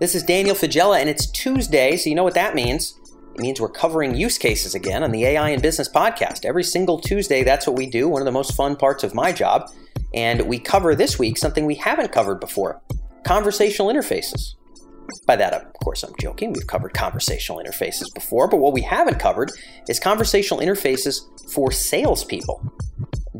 This is Daniel Faggella, and it's Tuesday, so you know what that means. It means we're covering use cases again on the AI and Business podcast. Every single Tuesday, that's what we do, one of the most fun parts of my job. And we cover this week something we haven't covered before conversational interfaces. By that, of course, I'm joking. We've covered conversational interfaces before, but what we haven't covered is conversational interfaces for salespeople.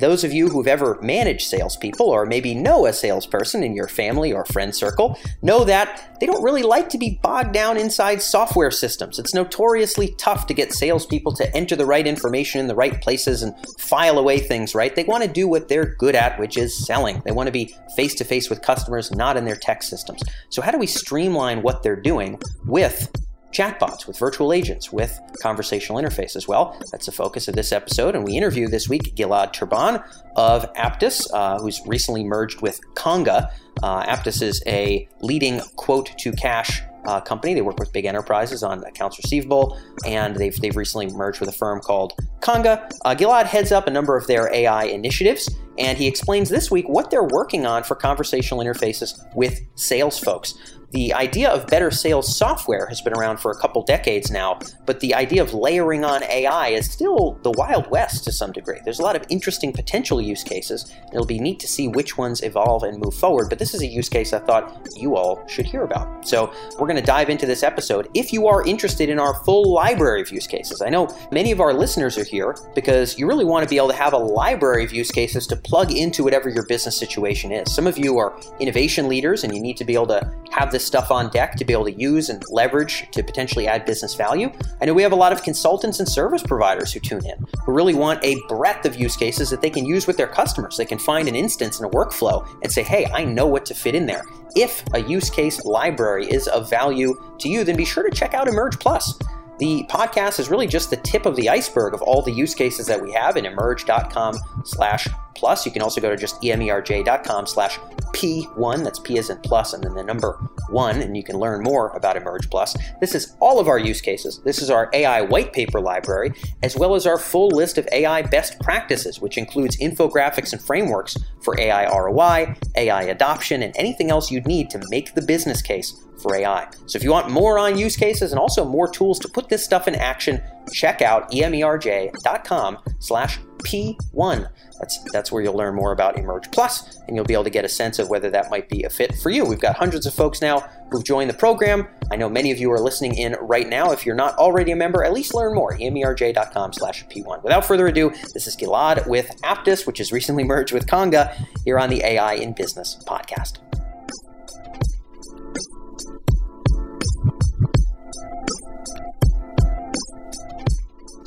Those of you who've ever managed salespeople or maybe know a salesperson in your family or friend circle know that they don't really like to be bogged down inside software systems. It's notoriously tough to get salespeople to enter the right information in the right places and file away things right. They want to do what they're good at, which is selling. They want to be face to face with customers, not in their tech systems. So, how do we streamline what they're doing with chatbots, with virtual agents, with conversational interfaces. As well, that's the focus of this episode. And we interview this week Gilad Turban of Apttus, uh, who's recently merged with Conga. Uh, Apttus is a leading quote to cash uh, company. They work with big enterprises on accounts receivable, and they've, they've recently merged with a firm called Conga. Uh, Gilad heads up a number of their AI initiatives, and he explains this week what they're working on for conversational interfaces with sales folks the idea of better sales software has been around for a couple decades now, but the idea of layering on AI is still the Wild West to some degree. There's a lot of interesting potential use cases. It'll be neat to see which ones evolve and move forward, but this is a use case I thought you all should hear about. So we're going to dive into this episode. If you are interested in our full library of use cases, I know many of our listeners are here because you really want to be able to have a library of use cases to plug into whatever your business situation is. Some of you are innovation leaders and you need to be able to have this stuff on deck to be able to use and leverage to potentially add business value. I know we have a lot of consultants and service providers who tune in who really want a breadth of use cases that they can use with their customers. They can find an instance in a workflow and say, hey, I know what to fit in there. If a use case library is of value to you, then be sure to check out Emerj Plus. The podcast is really just the tip of the iceberg of all the use cases that we have in emerj.com slash plus. You can also go to just emerj.com slash P1, that's P as in plus, and then the number one, and you can learn more about Emerj Plus. This is all of our use cases. This is our AI white paper library, as well as our full list of AI best practices, which includes infographics and frameworks for AI ROI, AI adoption, and anything else you'd need to make the business case for AI. So if you want more on use cases and also more tools to put this stuff in action, check out emerj.com slash P1. That's, that's where you'll learn more about Emerj Plus, and you'll be able to get a sense of whether that might be a fit for you. We've got hundreds of folks now who've joined the program. I know many of you are listening in right now. If you're not already a member, at least learn more. emerj.com slash P1. Without further ado, this is Gilad with Apttus, which has recently merged with Conga, here on the AI in Business podcast.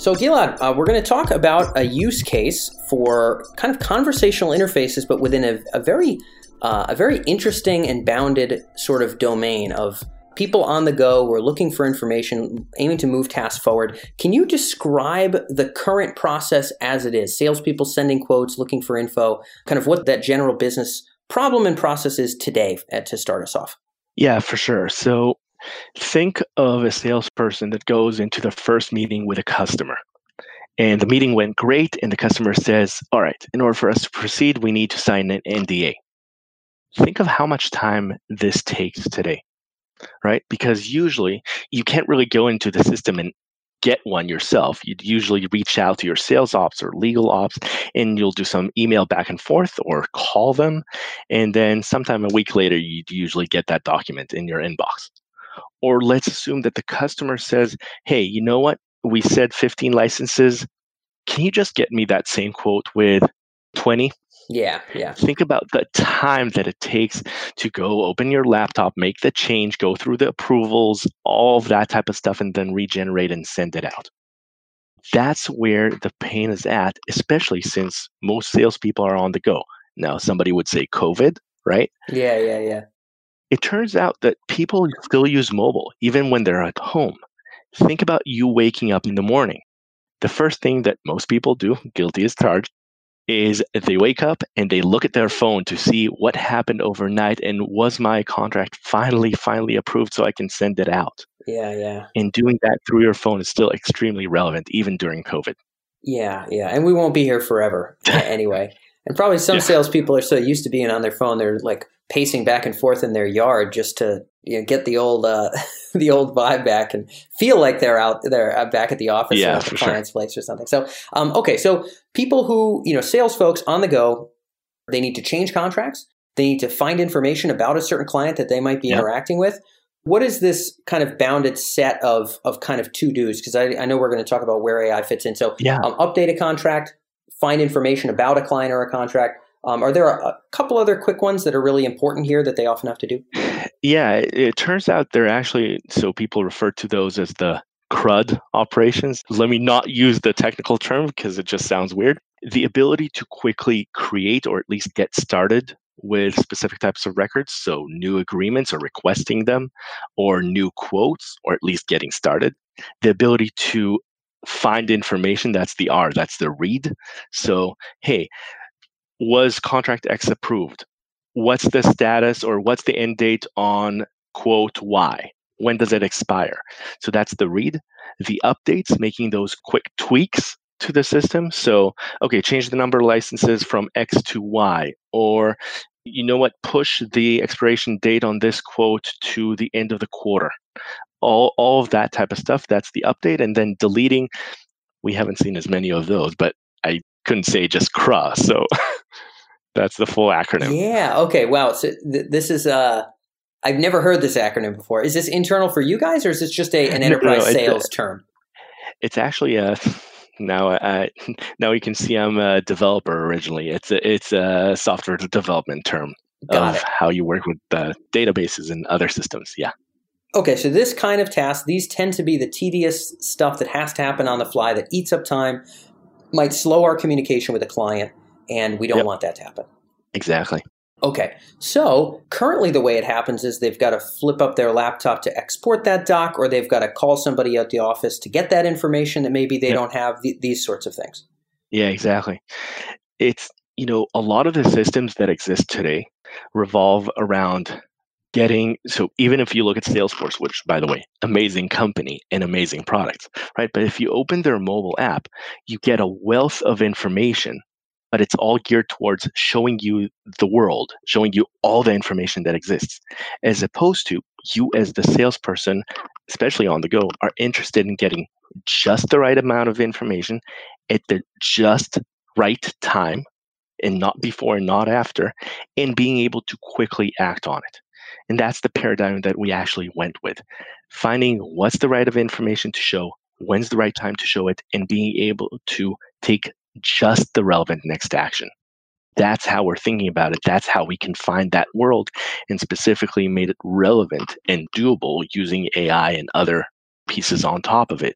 So, Gilad, uh, we're going to talk about a use case for kind of conversational interfaces, but within a, a very uh, a very interesting and bounded sort of domain of people on the go who are looking for information, aiming to move tasks forward. Can you describe the current process as it is? Salespeople sending quotes, looking for info, kind of what that general business problem and process is today uh, to start us off. Yeah, for sure. So Think of a salesperson that goes into the first meeting with a customer. And the meeting went great, and the customer says, All right, in order for us to proceed, we need to sign an NDA. Think of how much time this takes today, right? Because usually you can't really go into the system and get one yourself. You'd usually reach out to your sales ops or legal ops and you'll do some email back and forth or call them. And then sometime a week later, you'd usually get that document in your inbox. Or let's assume that the customer says, hey, you know what? We said 15 licenses. Can you just get me that same quote with 20? Yeah, yeah. Think about the time that it takes to go open your laptop, make the change, go through the approvals, all of that type of stuff, and then regenerate and send it out. That's where the pain is at, especially since most salespeople are on the go. Now, somebody would say COVID, right? Yeah, yeah, yeah it turns out that people still use mobile even when they're at home. Think about you waking up in the morning. The first thing that most people do, guilty as charged, is they wake up and they look at their phone to see what happened overnight and was my contract finally, finally approved so I can send it out. Yeah, yeah. And doing that through your phone is still extremely relevant, even during COVID. Yeah, yeah. And we won't be here forever anyway. And probably some yeah. salespeople are so used to being on their phone, they're like pacing back and forth in their yard just to you know, get the old uh, the old vibe back and feel like they're out there uh, back at the office yeah, or at the client's sure. place or something. So, um, okay, so people who you know, sales folks on the go, they need to change contracts. They need to find information about a certain client that they might be yep. interacting with. What is this kind of bounded set of of kind of to dos? Because I, I, know we're going to talk about where AI fits in. So, yeah. Um, update a contract, find information about a client or a contract. Um, are there a, couple other quick ones that are really important here that they often have to do? Yeah, it, it turns out they're actually so people refer to those as the CRUD operations. Let me not use the technical term because it just sounds weird. The ability to quickly create or at least get started with specific types of records, so new agreements or requesting them, or new quotes, or at least getting started. The ability to find information, that's the R, that's the read. So, hey, was contract X approved? What's the status or what's the end date on quote Y? When does it expire? So that's the read. The updates, making those quick tweaks to the system. So, okay, change the number of licenses from X to Y, or you know what, push the expiration date on this quote to the end of the quarter. All, all of that type of stuff. That's the update. And then deleting, we haven't seen as many of those, but I couldn't say just cross. So that's the full acronym. Yeah. Okay. Wow. So th- this is, uh, I've never heard this acronym before. Is this internal for you guys or is this just a, an enterprise no, no, sales a, term? It's actually a now I, now you can see I'm a developer originally. It's a it's a software development term Got of it. how you work with the databases and other systems. Yeah. Okay, so this kind of task, these tend to be the tedious stuff that has to happen on the fly that eats up time, might slow our communication with a client, and we don't yep. want that to happen. Exactly. Okay, so currently the way it happens is they've got to flip up their laptop to export that doc, or they've got to call somebody at the office to get that information that maybe they yep. don't have, th- these sorts of things. Yeah, exactly. It's, you know, a lot of the systems that exist today revolve around getting so even if you look at salesforce which by the way amazing company and amazing products right but if you open their mobile app you get a wealth of information but it's all geared towards showing you the world, showing you all the information that exists, as opposed to you as the salesperson, especially on the go, are interested in getting just the right amount of information at the just right time and not before and not after, and being able to quickly act on it. And that's the paradigm that we actually went with. Finding what's the right of information to show, when's the right time to show it, and being able to take just the relevant next action. That's how we're thinking about it. That's how we can find that world and specifically made it relevant and doable using AI and other pieces on top of it,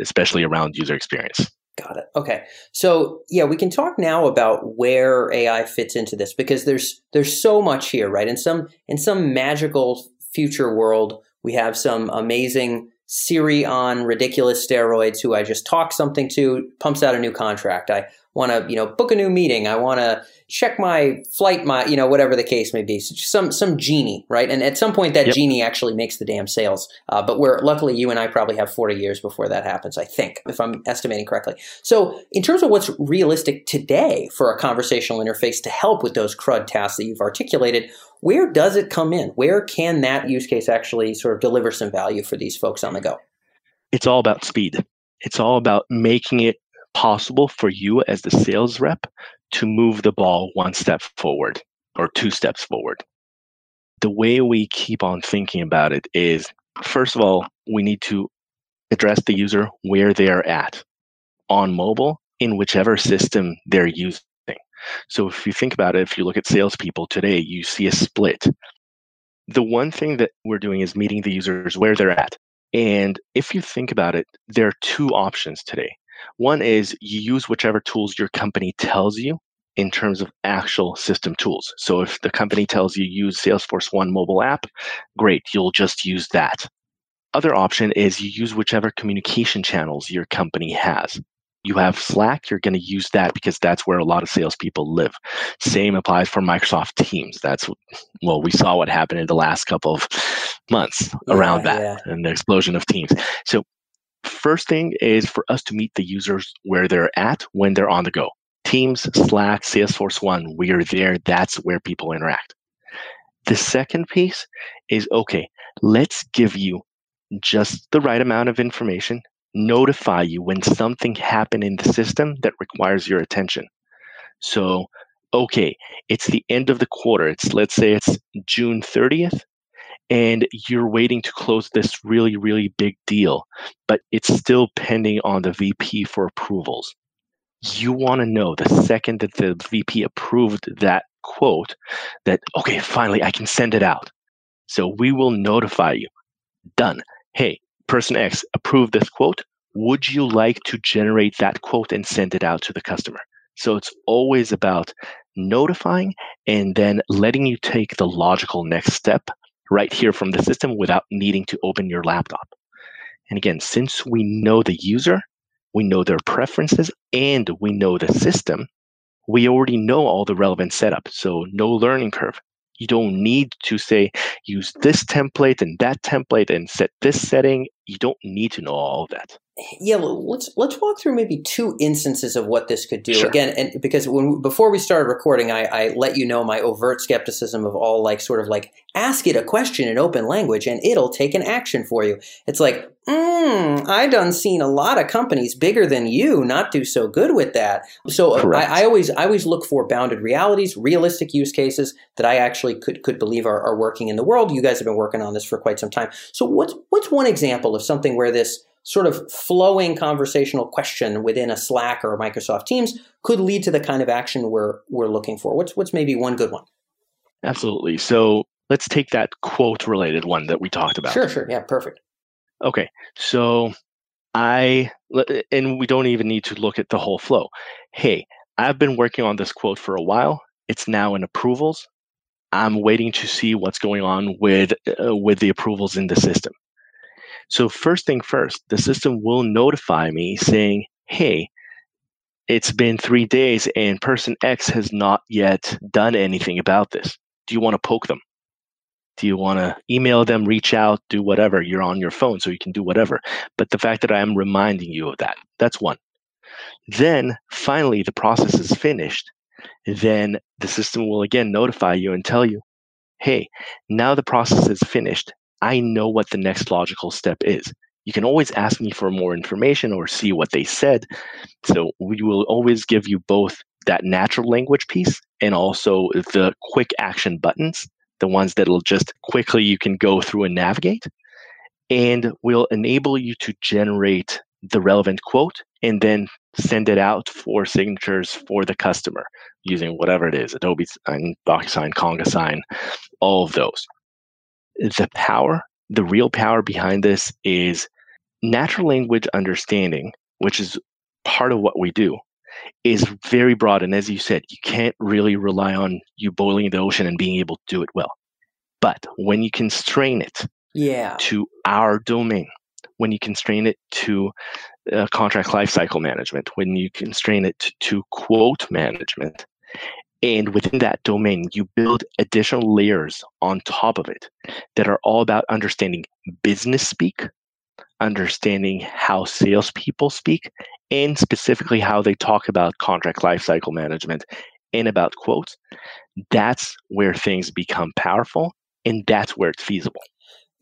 especially around user experience. Got it. Okay. So yeah, we can talk now about where AI fits into this because there's there's so much here, right? In some in some magical future world, we have some amazing Siri on ridiculous steroids who I just talk something to pumps out a new contract. I want to, you know, book a new meeting. I want to check my flight, my, you know, whatever the case may be. So some, some genie, right? And at some point that yep. genie actually makes the damn sales. Uh, but we're luckily you and I probably have 40 years before that happens, I think, if I'm estimating correctly. So in terms of what's realistic today for a conversational interface to help with those CRUD tasks that you've articulated, where does it come in? Where can that use case actually sort of deliver some value for these folks on the go? It's all about speed. It's all about making it possible for you as the sales rep to move the ball one step forward or two steps forward. The way we keep on thinking about it is first of all, we need to address the user where they are at on mobile in whichever system they're using. So if you think about it, if you look at salespeople today, you see a split. The one thing that we're doing is meeting the users where they're at. And if you think about it, there are two options today. One is you use whichever tools your company tells you in terms of actual system tools. So if the company tells you use Salesforce One mobile app, great, you'll just use that. Other option is you use whichever communication channels your company has you have Slack, you're going to use that because that's where a lot of salespeople live. Same applies for Microsoft Teams. That's well, we saw what happened in the last couple of months yeah, around that yeah. and the explosion of Teams. So, first thing is for us to meet the users where they're at when they're on the go. Teams, Slack, Salesforce One, we are there. That's where people interact. The second piece is okay, let's give you just the right amount of information, notify you when something happened in the system that requires your attention. So, okay, it's the end of the quarter. It's let's say it's June 30th and you're waiting to close this really really big deal, but it's still pending on the VP for approvals. You want to know the second that the VP approved that quote that okay, finally I can send it out. So we will notify you. Done. Hey, person X approved this quote. Would you like to generate that quote and send it out to the customer? So it's always about notifying and then letting you take the logical next step right here from the system without needing to open your laptop. And again, since we know the user, we know their preferences, and we know the system, we already know all the relevant setup. So no learning curve. You don't need to say, use this template and that template and set this setting. You don't need to know all of that. Yeah let's let's walk through maybe two instances of what this could do. Sure. again and because when before we started recording I, I let you know my overt skepticism of all like sort of like ask it a question in open language and it'll take an action for you. It's like mm, i done seen a lot of companies bigger than you not do so good with that. So uh, I, I, always i always look for bounded realities realistic use cases that i actually could could believe are, are working in the world. You guys have been working on this for quite some time. So what's what's one example of something where this sort of flowing conversational question within a Slack or a Microsoft Teams could lead to the kind of action we're we're looking for. What's what's maybe one good one? Absolutely. So let's take that quote related one that we talked about. Sure, sure. Yeah, perfect. Okay. So I and we don't even need to look at the whole flow. Hey, I've been working on this quote for a while. It's now in approvals. I'm waiting to see what's going on with uh, with the approvals in the system. So, first thing first, the system will notify me saying, hey, it's been three days and person X has not yet done anything about this. Do you want to poke them? Do you want to email them, reach out, do whatever? You're on your phone, so you can do whatever. But the fact that I am reminding you of that, that's one. Then finally, the process is finished. Then the system will again notify you and tell you, hey, now the process is finished. I know what the next logical step is. You can always ask me for more information or see what they said. So we will always give you both that natural language piece and also the quick action buttons, the ones that'll just quickly you can go through and navigate. And we'll enable you to generate the relevant quote and then send it out for signatures for the customer using whatever it is Adobe Sign, DocuSign, Conga Sign, all of those the power, the real power behind this is natural language understanding, which is part of what we do, is very broad. And as you said, you can't really rely on you boiling the ocean and being able to do it well. But when you constrain it yeah. to our domain, when you constrain it to uh, contract lifecycle management, when you constrain it to, to quote management, and within that domain, you build additional layers on top of it that are all about understanding business speak, understanding how salespeople speak, and specifically how they talk about contract lifecycle management and about quotes. That's where things become powerful, and that's where it's feasible.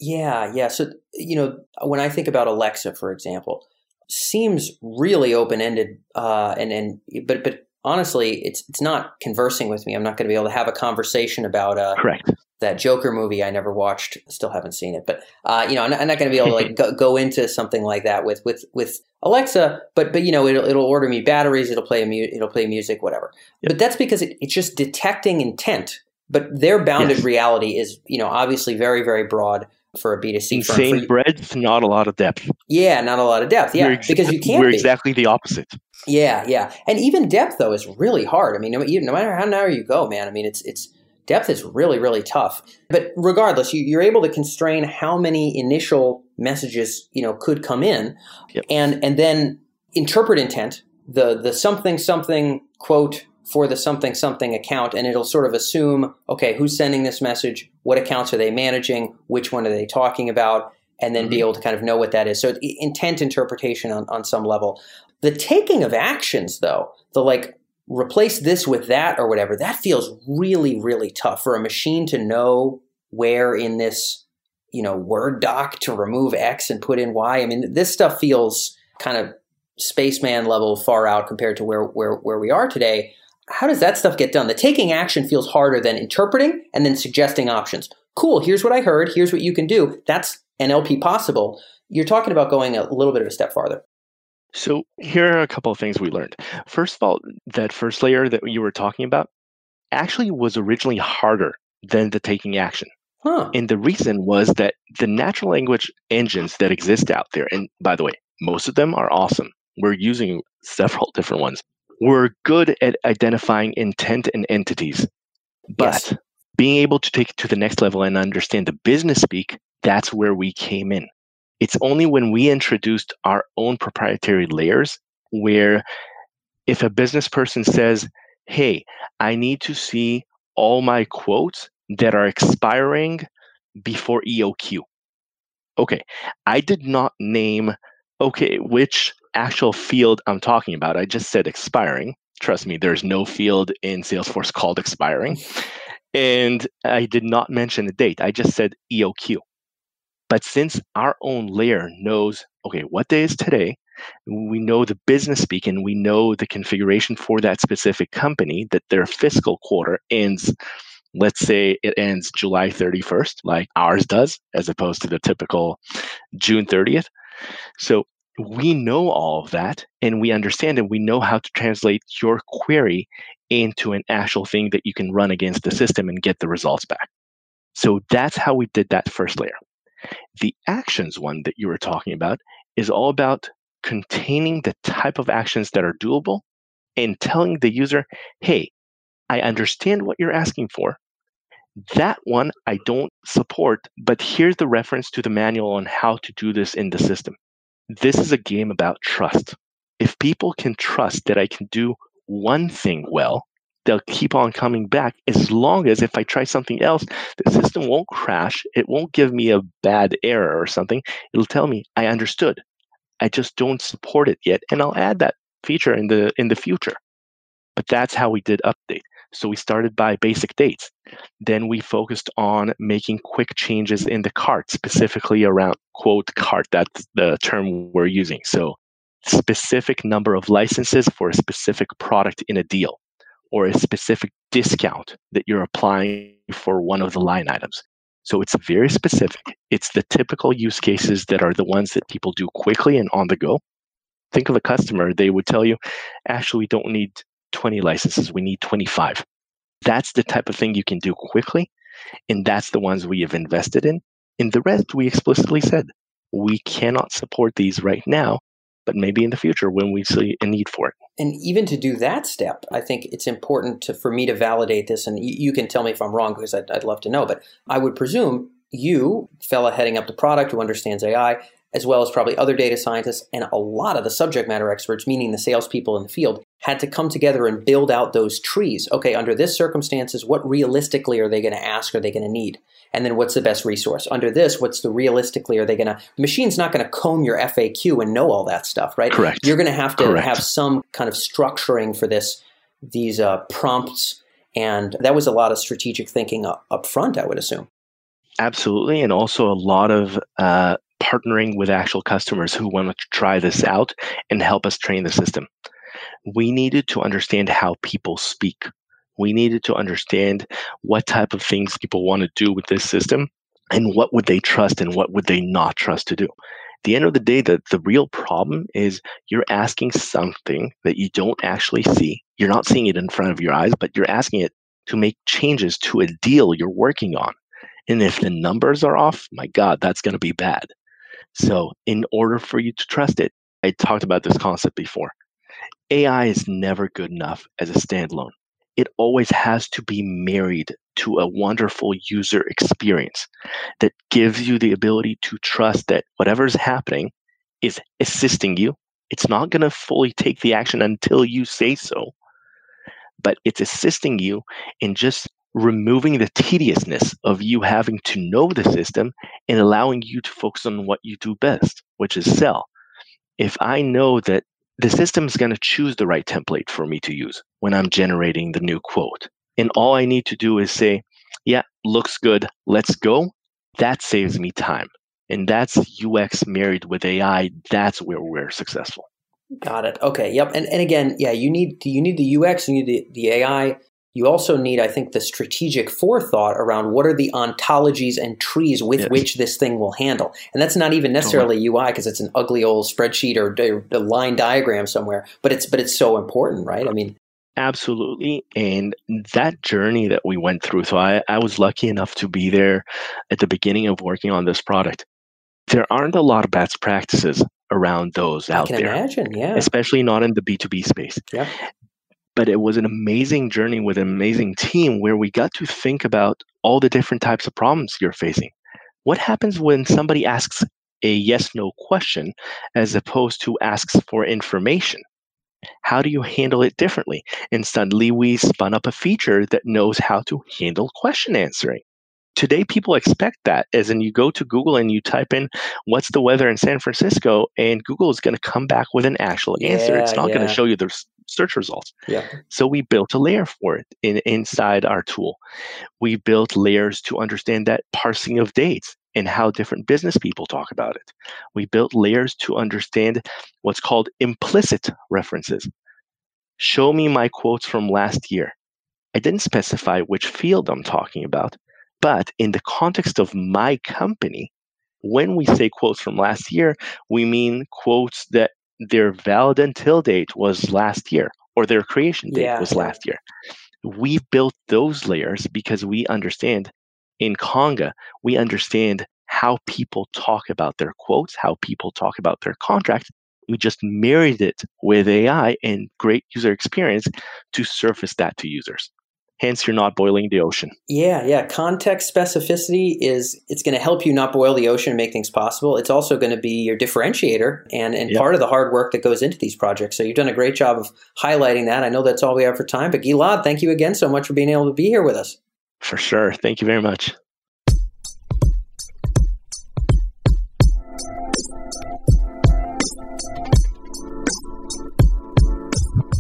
Yeah, yeah. So, you know, when I think about Alexa, for example, seems really open ended, uh, and and but but honestly, it's it's not conversing with me. I'm not going to be able to have a conversation about uh, correct that Joker movie I never watched, still haven't seen it, but uh, you know, I'm not, not going to be able to like go, go, into something like that with with with Alexa. But but you know, it'll it'll order me batteries, it'll play a mu- it'll play music, whatever. Yep. But that's because it, it's just detecting intent. But their bounded yes. reality is you know obviously very very broad for a B2C firm. Same breadth, not a lot of depth. Yeah, not a lot of depth. Yeah, exa- because you can't. We're be. exactly the opposite. Yeah, yeah, and even depth though is really hard. I mean, no, no matter how narrow you go, man. I mean, it's it's depth is really really tough. But regardless, you, you're able to constrain how many initial messages you know could come in, yep. and and then interpret intent. The the something something quote for the something something account and it'll sort of assume okay who's sending this message what accounts are they managing which one are they talking about and then mm-hmm. be able to kind of know what that is so intent interpretation on, on some level the taking of actions though the like replace this with that or whatever that feels really really tough for a machine to know where in this you know, Word doc to remove X and put in Y. I mean, this stuff feels kind of spaceman level far out compared to where, where, where we are today. How does that stuff get done? The taking action feels harder than interpreting and then suggesting options. Cool, here's what I heard, here's what you can do. That's NLP possible. You're talking about going a little bit of a step farther. So here are a couple of things we learned. First of all, that first layer that you were talking about actually was originally harder than the taking action. Huh. And the reason was that the natural language engines that exist out there, and by the way, most of them are awesome. We're using several different ones. We're good at identifying intent and entities. But yes. being able to take it to the next level and understand the business speak, that's where we came in. It's only when we introduced our own proprietary layers where if a business person says, Hey, I need to see all my quotes that are expiring before EOQ. Okay, I did not name, okay, which actual field I'm talking about. I just said expiring. Trust me, there's no field in Salesforce called expiring. And I did not mention the date. I just said EOQ. But since our own layer knows, okay, what day is today? We know the business speak and we know the configuration for that specific company that their fiscal quarter ends let's say it ends July 31st, like ours does, as opposed to the typical June 30th. So we know all of that and we understand and we know how to translate your query into an actual thing that you can run against the system and get the results back. So that's how we did that first layer. The actions one that you were talking about is all about containing the type of actions that are doable and telling the user, hey, I understand what you're asking for. That one I don't support, but here's the reference to the manual on how to do this in the system. This is a game about trust. If people can trust that I can do one thing well, they'll keep on coming back as long as if I try something else, the system won't crash. It won't give me a bad error or something. It'll tell me I understood. I just don't support it yet. And I'll add that feature in the in the future. But that's how we did update. So we started by basic dates. Then we focused on making quick changes in the cart, specifically around quote cart. That's the term we're using. So specific number of licenses for a specific product in a deal or a specific discount that you're applying for one of the line items. So it's very specific. It's the typical use cases that are the ones that people do quickly and on the go. Think of a customer, they would tell you, actually, we don't need 20 licenses, we need 25. That's the type of thing you can do quickly. And that's the ones we have invested in. In the rest, we explicitly said we cannot support these right now, but maybe in the future when we see a need for it. And even to do that step, I think it's important to, for me to validate this. And you, can tell me if I'm wrong because I'd, I'd love to know. But I would presume you, fella heading up the product who understands AI, as well as probably other data scientists and a lot of the subject matter experts, meaning the salespeople in the field, had to come together and build out those trees. Okay, under this circumstances, what realistically are they going to ask? Are they going to need? And then what's the best resource? Under this, what's the realistically are they going to? machine's not going to comb your FAQ and know all that stuff, right? Correct. You're going to have to Correct. have some kind of structuring for this, these uh, prompts, and that was a lot of strategic thinking up, up front, I would assume. Absolutely, and also a lot of uh, partnering with actual customers who want to try this out and help us train the system. We needed to understand how people speak. We needed to understand what type of things people want to do with this system and what would they trust and what would they not trust to do. At the end of the day, the, the real problem is you're asking something that you don't actually see. You're not seeing it in front of your eyes, but you're asking it to make changes to a deal you're working on. And if the numbers are off, my God, that's going to be bad. So, in order for you to trust it, I talked about this concept before. AI is never good enough as a standalone. It always has to be married to a wonderful user experience that gives you the ability to trust that whatever is happening is assisting you. It's not going to fully take the action until you say so, but it's assisting you in just removing the tediousness of you having to know the system and allowing you to focus on what you do best, which is sell. If I know that the system is going to choose the right template for me to use when I'm generating the new quote, and all I need to do is say, yeah, looks good, let's go, That saves me time. And that's UX married with AI. That's where we're successful. Got it. Okay. Yep. And and again, yeah, you need you need the UX, you need the, the AI. You also need, I think, the strategic forethought around what are the ontologies and trees with yes. which this thing will handle. And that's not even necessarily totally. UI because it's an ugly old spreadsheet or a line diagram somewhere. But it's but it's so important, right? I mean, Absolutely. And that journey that we went through, so I, I was lucky enough to be there at the beginning of working on this product. There aren't a lot of best practices around those out I can there. Imagine, yeah. Especially not in the B2B space. Yeah. But it was an amazing journey with an amazing team where we got to think about all the different types of problems you're facing. What happens when somebody asks a yes no question as opposed to asks for information? How do you handle it differently? And suddenly we spun up a feature that knows how to handle question answering. Today, people expect that, as in you go to Google and you type in what's the weather in San Francisco, and Google is going to come back with an actual answer. Yeah, it's not yeah. going to show you the search results. Yeah. So we built a layer for it in, inside our tool. We built layers to understand that parsing of dates and how different business people talk about it. We built layers to understand what's called implicit references. Show me my quotes from last year. I didn't specify which field I'm talking about, but in the context of my company, when we say quotes from last year, we mean quotes that their valid until date was last year or their creation date yeah, was last year. We built those layers because we understand in Conga, we understand how people talk about their quotes, how people talk about their contracts. We just married it with AI and great user experience to surface that to users. Hence, you're not boiling the ocean. Yeah, yeah. Context specificity is it's going to help you not boil the ocean and make things possible. It's also going to be your differentiator and, and yep. part of the hard work that goes into these projects. So you've done a great job of highlighting that. I know that's all we have for time, but Gilad, thank you again so much for being able to be here with us. For sure. Thank you very much.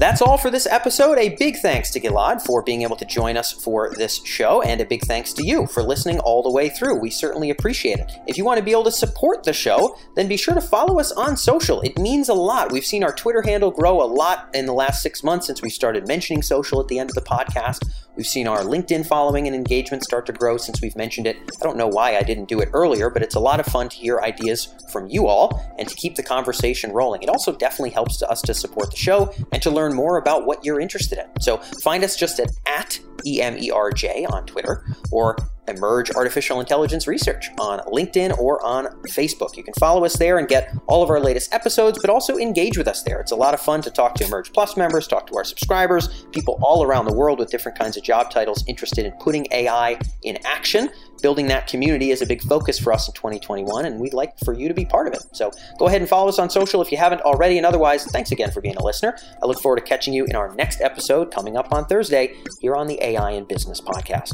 That's all for this episode. A big thanks to Gilad for being able to join us for this show, and a big thanks to you for listening all the way through. We certainly appreciate it. If you want to be able to support the show, then be sure to follow us on social. It means a lot. We've seen our Twitter handle grow a lot in the last six months since we started mentioning social at the end of the podcast. We've seen our LinkedIn following and engagement start to grow since we've mentioned it. I don't know why I didn't do it earlier, but it's a lot of fun to hear ideas from you all and to keep the conversation rolling. It also definitely helps to us to support the show and to more about what you're interested in. So find us just at, at EMERJ on Twitter or Emerj Artificial Intelligence Research on LinkedIn or on Facebook. You can follow us there and get all of our latest episodes, but also engage with us there. It's a lot of fun to talk to Emerj Plus members, talk to our subscribers, people all around the world with different kinds of job titles interested in putting AI in action. Building that community is a big focus for us in 2021, and we'd like for you to be part of it. So go ahead and follow us on social if you haven't already. And otherwise, thanks again for being a listener. I look forward to catching you in our next episode coming up on Thursday here on the AI in Business podcast.